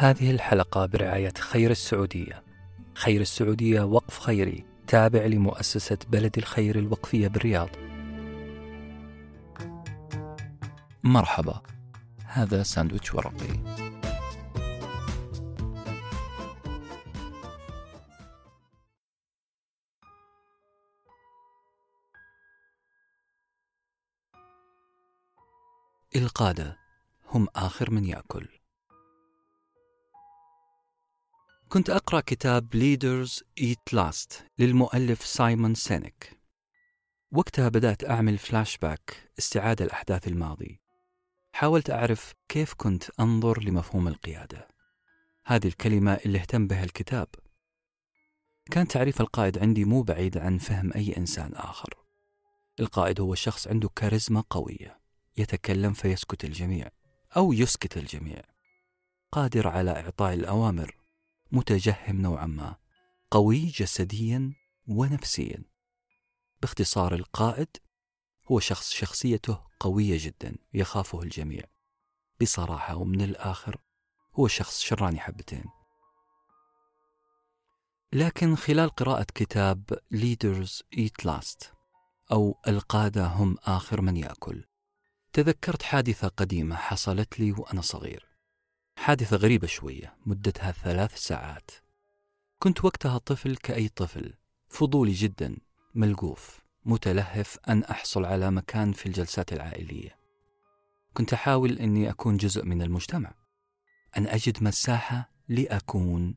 هذه الحلقة برعاية خير السعودية. خير السعودية وقف خيري تابع لمؤسسة بلد الخير الوقفية بالرياض. مرحبا. هذا ساندويتش ورقي. القادة هم آخر من يأكل. كنت أقرأ كتاب Leaders Eat Last للمؤلف سايمون سينيك. وقتها بدأت أعمل فلاش باك استعادة الأحداث الماضي. حاولت أعرف كيف كنت أنظر لمفهوم القيادة. هذه الكلمة اللي اهتم بها الكتاب. كان تعريف القائد عندي مو بعيد عن فهم أي إنسان آخر. القائد هو شخص عنده كاريزما قوية يتكلم فيسكت الجميع أو يسكت الجميع. قادر على إعطاء الأوامر متجهم نوعا ما قوي جسديا ونفسيا. باختصار القائد هو شخص شخصيته قوية جدا يخافه الجميع. بصراحة ومن الآخر هو شخص شراني حبتين لكن خلال قراءة كتاب Leaders Eat Last أو القادة هم آخر من يأكل تذكرت حادثة قديمة حصلت لي وأنا صغير. حادثة غريبة شوية مدتها ثلاث ساعات. كنت وقتها طفل كأي طفل فضولي جدا ملقوف متلهف أن أحصل على مكان في الجلسات العائلية. كنت أحاول أني أكون جزء من المجتمع. أن أجد مساحة لأكون.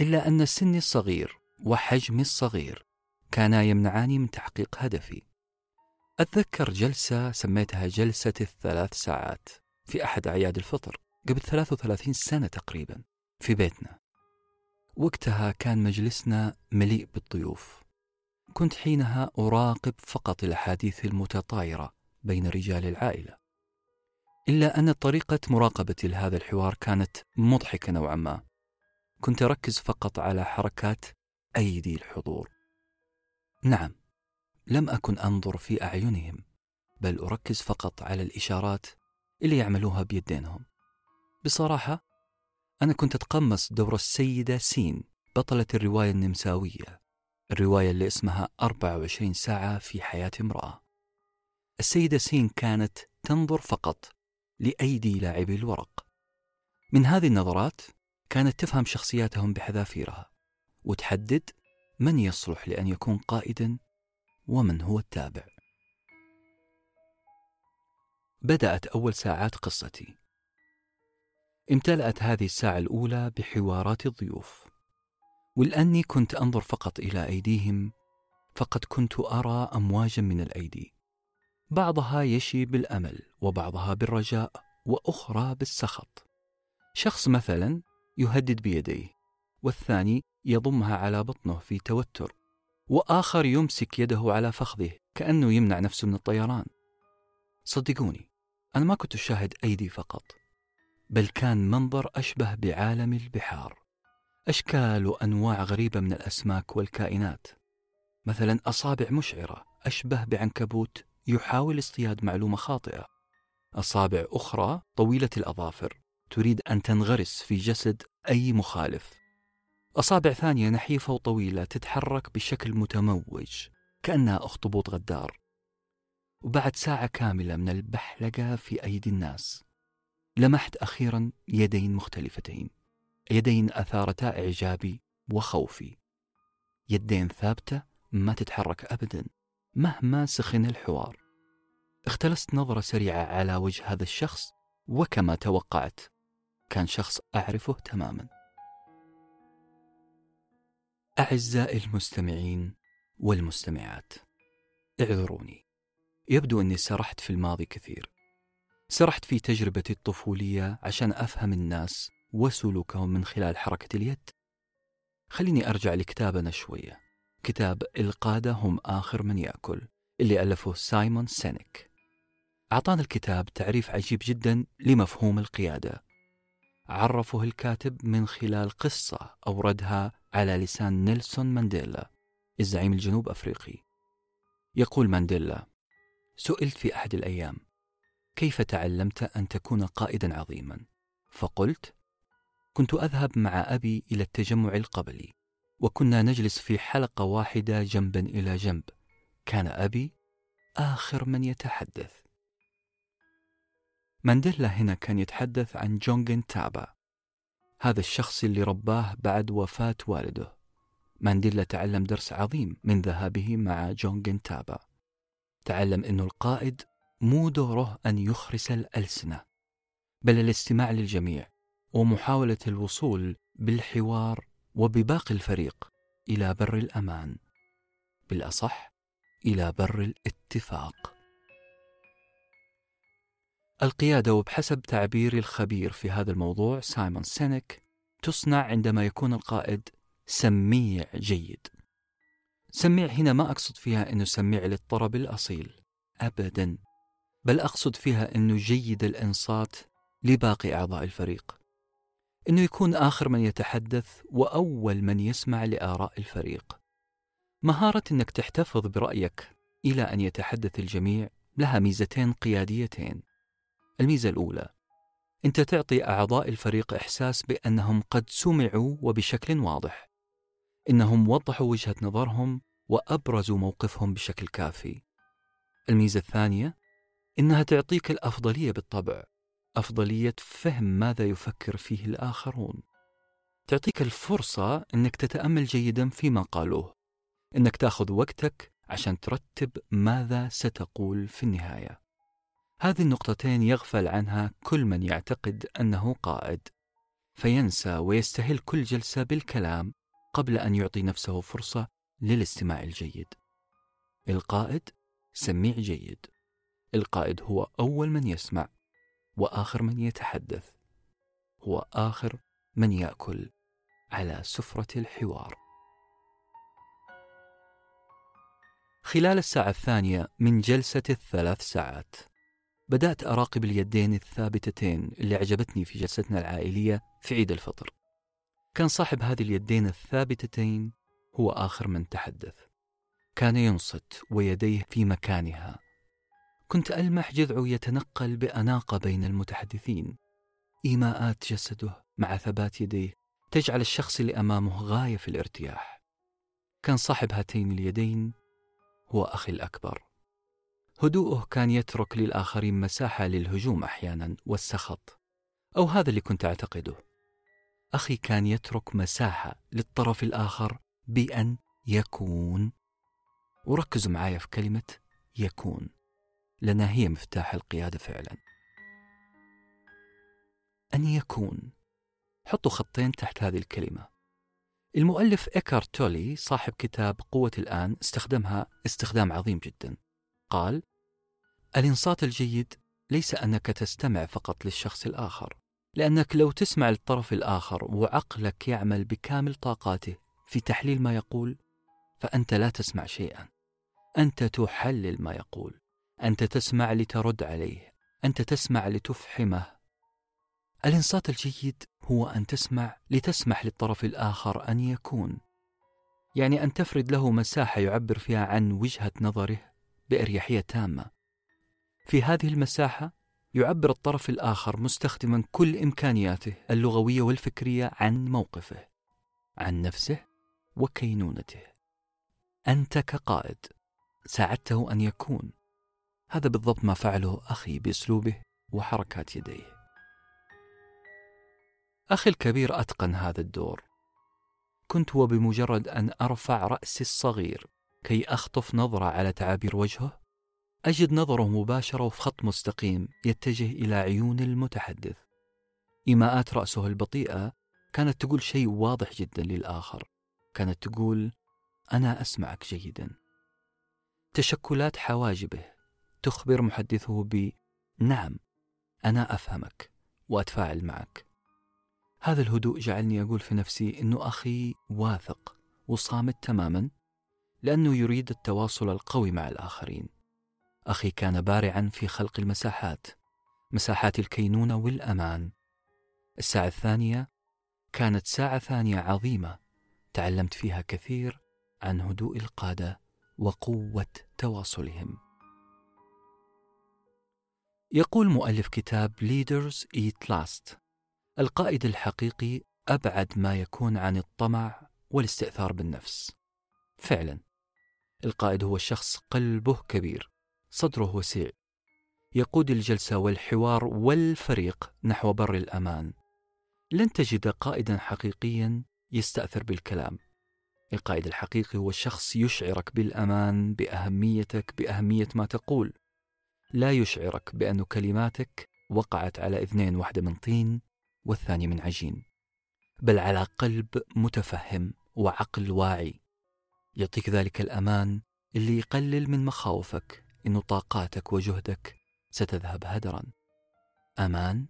إلا أن سني الصغير وحجمي الصغير كانا يمنعاني من تحقيق هدفي. أتذكر جلسة سميتها جلسة الثلاث ساعات في أحد أعياد الفطر. قبل 33 سنة تقريبا في بيتنا. وقتها كان مجلسنا مليء بالضيوف. كنت حينها أراقب فقط الأحاديث المتطايرة بين رجال العائلة. إلا أن طريقة مراقبتي لهذا الحوار كانت مضحكة نوعا ما. كنت أركز فقط على حركات أيدي الحضور. نعم لم أكن أنظر في أعينهم بل أركز فقط على الإشارات اللي يعملوها بيدينهم. بصراحة أنا كنت أتقمص دور السيدة سين بطلة الرواية النمساوية الرواية اللي اسمها 24 ساعة في حياة امرأة. السيدة سين كانت تنظر فقط لأيدي لاعبي الورق. من هذه النظرات كانت تفهم شخصياتهم بحذافيرها وتحدد من يصلح لأن يكون قائدا ومن هو التابع. بدأت أول ساعات قصتي. امتلأت هذه الساعة الأولى بحوارات الضيوف. ولأني كنت أنظر فقط إلى أيديهم فقد كنت أرى أمواجا من الأيدي. بعضها يشي بالأمل وبعضها بالرجاء وأخرى بالسخط. شخص مثلا يهدد بيديه والثاني يضمها على بطنه في توتر وآخر يمسك يده على فخذه كأنه يمنع نفسه من الطيران. صدقوني أنا ما كنت أشاهد أيدي فقط. بل كان منظر أشبه بعالم البحار. أشكال وأنواع غريبة من الأسماك والكائنات. مثلا أصابع مشعرة أشبه بعنكبوت يحاول اصطياد معلومة خاطئة. أصابع أخرى طويلة الأظافر تريد أن تنغرس في جسد أي مخالف. أصابع ثانية نحيفة وطويلة تتحرك بشكل متموج كأنها أخطبوط غدار. وبعد ساعة كاملة من البحلقة في أيدي الناس. لمحت أخيرا يدين مختلفتين يدين أثارتا إعجابي وخوفي. يدين ثابتة ما تتحرك أبدا مهما سخن الحوار. اختلست نظرة سريعة على وجه هذا الشخص وكما توقعت كان شخص أعرفه تماما. أعزائي المستمعين والمستمعات اعذروني. يبدو أني سرحت في الماضي كثير. سرحت في تجربتي الطفولية عشان أفهم الناس وسلوكهم من خلال حركة اليد. خليني أرجع لكتابنا شوية. كتاب القادة هم آخر من يأكل اللي ألفه سايمون سينيك. أعطانا الكتاب تعريف عجيب جدا لمفهوم القيادة. عرفه الكاتب من خلال قصة أوردها على لسان نيلسون مانديلا الزعيم الجنوب أفريقي. يقول مانديلا سئلت في أحد الأيام كيف تعلمت أن تكون قائدا عظيما؟ فقلت كنت أذهب مع أبي إلى التجمع القبلي وكنا نجلس في حلقة واحدة جنبا إلى جنب. كان أبي آخر من يتحدث. مانديلا هنا كان يتحدث عن جونجن تابا هذا الشخص اللي رباه بعد وفاة والده. مانديلا تعلم درس عظيم من ذهابه مع جونجن تابا. تعلم أن القائد مو دوره أن يخرس الألسنة بل الاستماع للجميع ومحاولة الوصول بالحوار وبباقي الفريق إلى بر الأمان بالأصح إلى بر الاتفاق. القيادة وبحسب تعبير الخبير في هذا الموضوع سايمون سينيك تصنع عندما يكون القائد سميع جيد. سميع هنا ما أقصد فيها أنه سميع للطرب الأصيل أبدا. بل أقصد فيها أنه جيد الإنصات لباقي أعضاء الفريق. أنه يكون آخر من يتحدث وأول من يسمع لآراء الفريق. مهارة أنك تحتفظ برأيك إلى أن يتحدث الجميع لها ميزتين قياديتين. الميزة الأولى أنت تعطي أعضاء الفريق إحساس بأنهم قد سمعوا وبشكل واضح إنهم وضحوا وجهة نظرهم وأبرزوا موقفهم بشكل كافي. الميزة الثانية إنها تعطيك الأفضلية بالطبع أفضلية فهم ماذا يفكر فيه الآخرون. تعطيك الفرصة أنك تتأمل جيدا فيما قالوه أنك تأخذ وقتك عشان ترتب ماذا ستقول في النهاية. هذه النقطتين يغفل عنها كل من يعتقد أنه قائد فينسى ويستهل كل جلسة بالكلام قبل أن يعطي نفسه فرصة للاستماع الجيد. القائد سميع جيد. القائد هو أول من يسمع وآخر من يتحدث. هو آخر من يأكل على سفرة الحوار. خلال الساعة الثانية من جلسة الثلاث ساعات بدأت أراقب اليدين الثابتتين اللي عجبتني في جلستنا العائلية في عيد الفطر. كان صاحب هذه اليدين الثابتتين هو آخر من تحدث. كان ينصت ويديه في مكانها. كنت ألمح جذعه يتنقل بأناقة بين المتحدثين. إيماءات جسده مع ثبات يديه تجعل الشخص اللي أمامه غاية في الارتياح. كان صاحب هاتين اليدين هو أخي الأكبر. هدوءه كان يترك للآخرين مساحة للهجوم أحيانا والسخط أو هذا اللي كنت أعتقده. أخي كان يترك مساحة للطرف الآخر بأن يكون. وركزوا معايا في كلمة يكون. لأنها هي مفتاح القيادة فعلا. أن يكون. حطوا خطين تحت هذه الكلمة. المؤلف إيكار تولي صاحب كتاب قوة الآن استخدمها استخدام عظيم جدا. قال الإنصات الجيد ليس أنك تستمع فقط للشخص الآخر لأنك لو تسمع للطرف الآخر وعقلك يعمل بكامل طاقاته في تحليل ما يقول فأنت لا تسمع شيئا. أنت تحلل ما يقول. أنت تسمع لترد عليه أنت تسمع لتفحمه. الإنصات الجيد هو أن تسمع لتسمح للطرف الآخر أن يكون. يعني أن تفرد له مساحة يعبر فيها عن وجهة نظره بأريحية تامة. في هذه المساحة يعبر الطرف الآخر مستخدما كل إمكانياته اللغوية والفكرية عن موقفه عن نفسه وكينونته. أنت كقائد ساعدته أن يكون. هذا بالضبط ما فعله أخي بأسلوبه وحركات يديه. أخي الكبير أتقن هذا الدور. كنت وبمجرد أن أرفع رأسي الصغير كي أخطف نظرة على تعابير وجهه أجد نظره مباشرة وفي خط مستقيم يتجه إلى عيون المتحدث. إيماءات رأسه البطيئة كانت تقول شيء واضح جدا للآخر. كانت تقول أنا أسمعك جيدا. تشكلات حواجبه تخبر محدثه ب نعم أنا أفهمك وأتفاعل معك. هذا الهدوء جعلني أقول في نفسي أنه أخي واثق وصامت تماما لأنه يريد التواصل القوي مع الآخرين. أخي كان بارعا في خلق المساحات مساحات الكينونة والأمان. الساعة الثانية كانت ساعة ثانية عظيمة تعلمت فيها كثير عن هدوء القادة وقوة تواصلهم. يقول مؤلف كتاب Leaders Eat Last. القائد الحقيقي أبعد ما يكون عن الطمع والاستئثار بالنفس. فعلا. القائد هو الشخص قلبه كبير صدره وسيع يقود الجلسة والحوار والفريق نحو بر الأمان. لن تجد قائدا حقيقيا يستأثر بالكلام. القائد الحقيقي هو الشخص يشعرك بالأمان بأهميتك بأهمية ما تقول. لا يشعرك بأن كلماتك وقعت على إذنين واحدة من طين والثانية من عجين بل على قلب متفهم وعقل واعي. يعطيك ذلك الأمان اللي يقلل من مخاوفك إن طاقاتك وجهدك ستذهب هدرا. أمان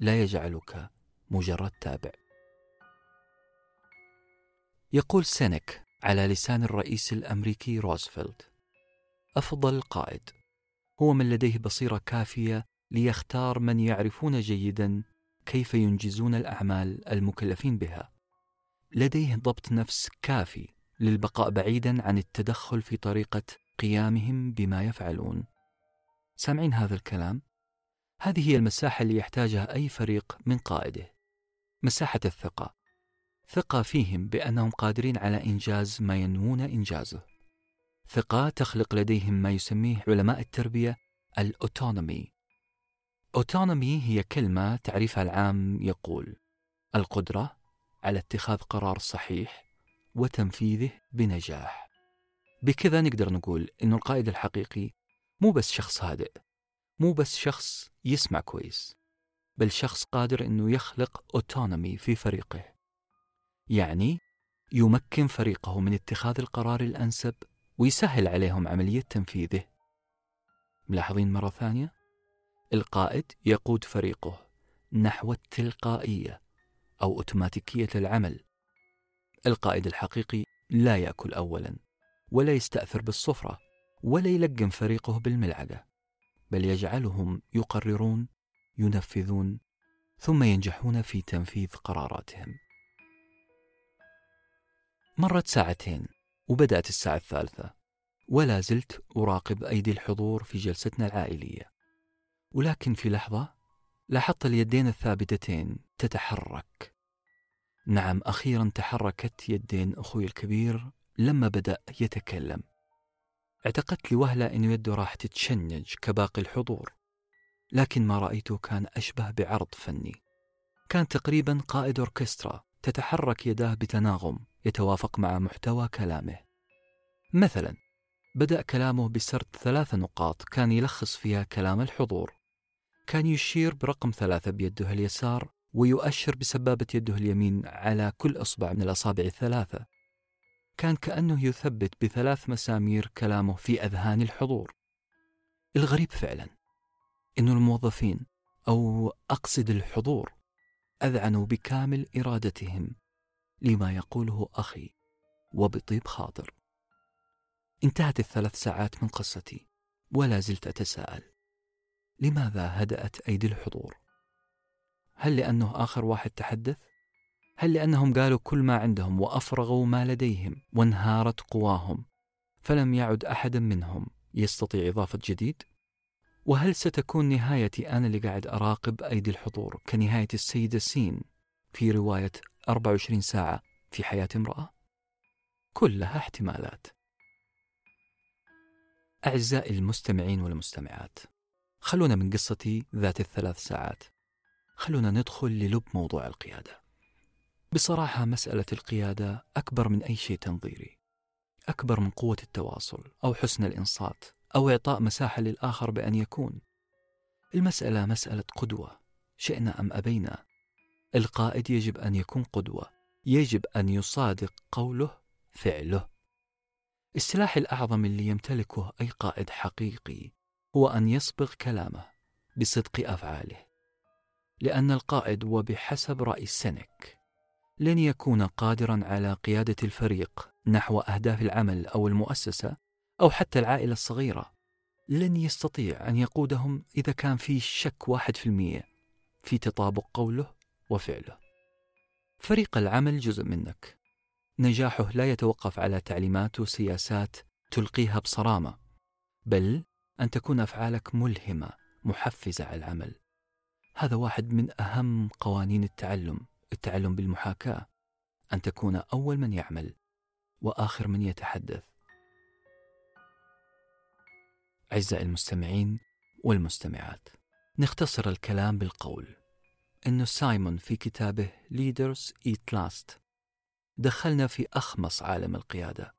لا يجعلك مجرد تابع. يقول سينيك على لسان الرئيس الأمريكي روزفلت أفضل قائد. هو من لديه بصيرة كافية ليختار من يعرفون جيدا كيف ينجزون الأعمال المكلفين بها. لديه ضبط نفس كافي للبقاء بعيدا عن التدخل في طريقة قيامهم بما يفعلون. سامعين هذا الكلام؟ هذه هي المساحة اللي يحتاجها أي فريق من قائده. مساحة الثقة. ثقة فيهم بأنهم قادرين على إنجاز ما ينوون إنجازه. ثقة تخلق لديهم ما يسميه علماء التربية الأوتونومي. أوتونومي هي كلمة تعريفها العام يقول القدرة على اتخاذ قرار صحيح وتنفيذه بنجاح. بكذا نقدر نقول إنه القائد الحقيقي مو بس شخص هادئ مو بس شخص يسمع كويس بل شخص قادر إنه يخلق أوتونومي في فريقه. يعني يمكن فريقه من اتخاذ القرار الأنسب ويسهل عليهم عملية تنفيذه. ملاحظين مرة ثانية؟ القائد يقود فريقه نحو التلقائية أو أوتوماتيكية العمل. القائد الحقيقي لا يأكل اولا ولا يستأثر بالصفرة ولا يلقن فريقه بالملعقة بل يجعلهم يقررون ينفذون ثم ينجحون في تنفيذ قراراتهم. مرت ساعتين. وبدأت الساعة الثالثة ولا زلت أراقب أيدي الحضور في جلستنا العائلية. ولكن في لحظة لاحظت اليدين الثابتتين تتحرك. نعم أخيرا تحركت يدين أخوي الكبير لما بدأ يتكلم. اعتقدت لوهلة أن يده راح تتشنج كباقي الحضور لكن ما رأيته كان أشبه بعرض فني. كان تقريبا قائد أوركسترا تتحرك يداه بتناغم. يتوافق مع محتوى كلامه. مثلا بدأ كلامه بسرد ثلاث نقاط كان يلخص فيها كلام الحضور. كان يشير برقم ثلاثة بيده اليسار ويؤشر بسبابة يده اليمين على كل إصبع من الأصابع الثلاثة. كان كأنه يثبت بثلاث مسامير كلامه في أذهان الحضور. الغريب فعلا أن الموظفين أو أقصد الحضور أذعنوا بكامل إرادتهم لما يقوله أخي وبطيب خاطر انتهت الثلاث ساعات من قصتي ولا زلت أتساءل لماذا هدأت أيدي الحضور؟ هل لأنه آخر واحد تحدث؟ هل لأنهم قالوا كل ما عندهم وأفرغوا ما لديهم وانهارت قواهم فلم يعد أحد منهم يستطيع إضافة جديد؟ وهل ستكون نهايتي أنا اللي قاعد أراقب أيدي الحضور كنهاية السيدة سين في رواية 24 ساعة في حياة امرأة؟ كلها احتمالات. أعزائي المستمعين والمستمعات، خلونا من قصتي ذات الثلاث ساعات. خلونا ندخل للب موضوع القيادة. بصراحة مسألة القيادة أكبر من أي شيء تنظيري. أكبر من قوة التواصل أو حسن الإنصات أو إعطاء مساحة للآخر بأن يكون. المسألة مسألة قدوة، شئنا أم أبينا. القائد يجب أن يكون قدوة، يجب أن يصادق قوله فعله. السلاح الأعظم اللي يمتلكه أي قائد حقيقي هو أن يصبغ كلامه بصدق أفعاله. لأن القائد وبحسب رأي سينيك لن يكون قادرا على قيادة الفريق نحو أهداف العمل أو المؤسسة أو حتى العائلة الصغيرة لن يستطيع أن يقودهم إذا كان في شك واحد في المية في تطابق قوله وفعله. فريق العمل جزء منك. نجاحه لا يتوقف على تعليمات وسياسات تلقيها بصرامة بل أن تكون أفعالك ملهمة محفزة على العمل. هذا واحد من أهم قوانين التعلم التعلم بالمحاكاة أن تكون أول من يعمل وآخر من يتحدث. أعزائي المستمعين والمستمعات نختصر الكلام بالقول أن سايمون في كتابه Leaders Eat Last. دخلنا في أخمص عالم القيادة.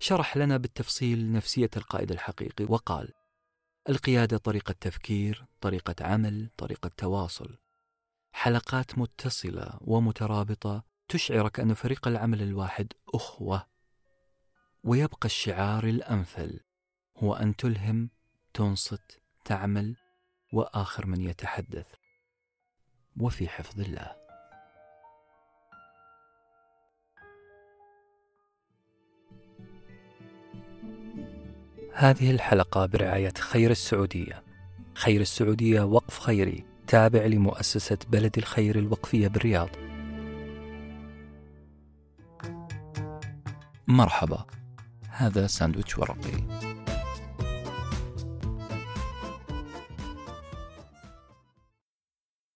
شرح لنا بالتفصيل نفسية القائد الحقيقي وقال القيادة طريقة تفكير، طريقة عمل، طريقة تواصل. حلقات متصلة ومترابطة تشعرك أن فريق العمل الواحد أخوة. ويبقى الشعار الأمثل هو أن تلهم تنصت تعمل وآخر من يتحدث. وفي حفظ الله. هذه الحلقة برعاية خير السعودية. خير السعودية وقف خيري تابع لمؤسسة بلد الخير الوقفية بالرياض. مرحبا هذا ساندويتش ورقي.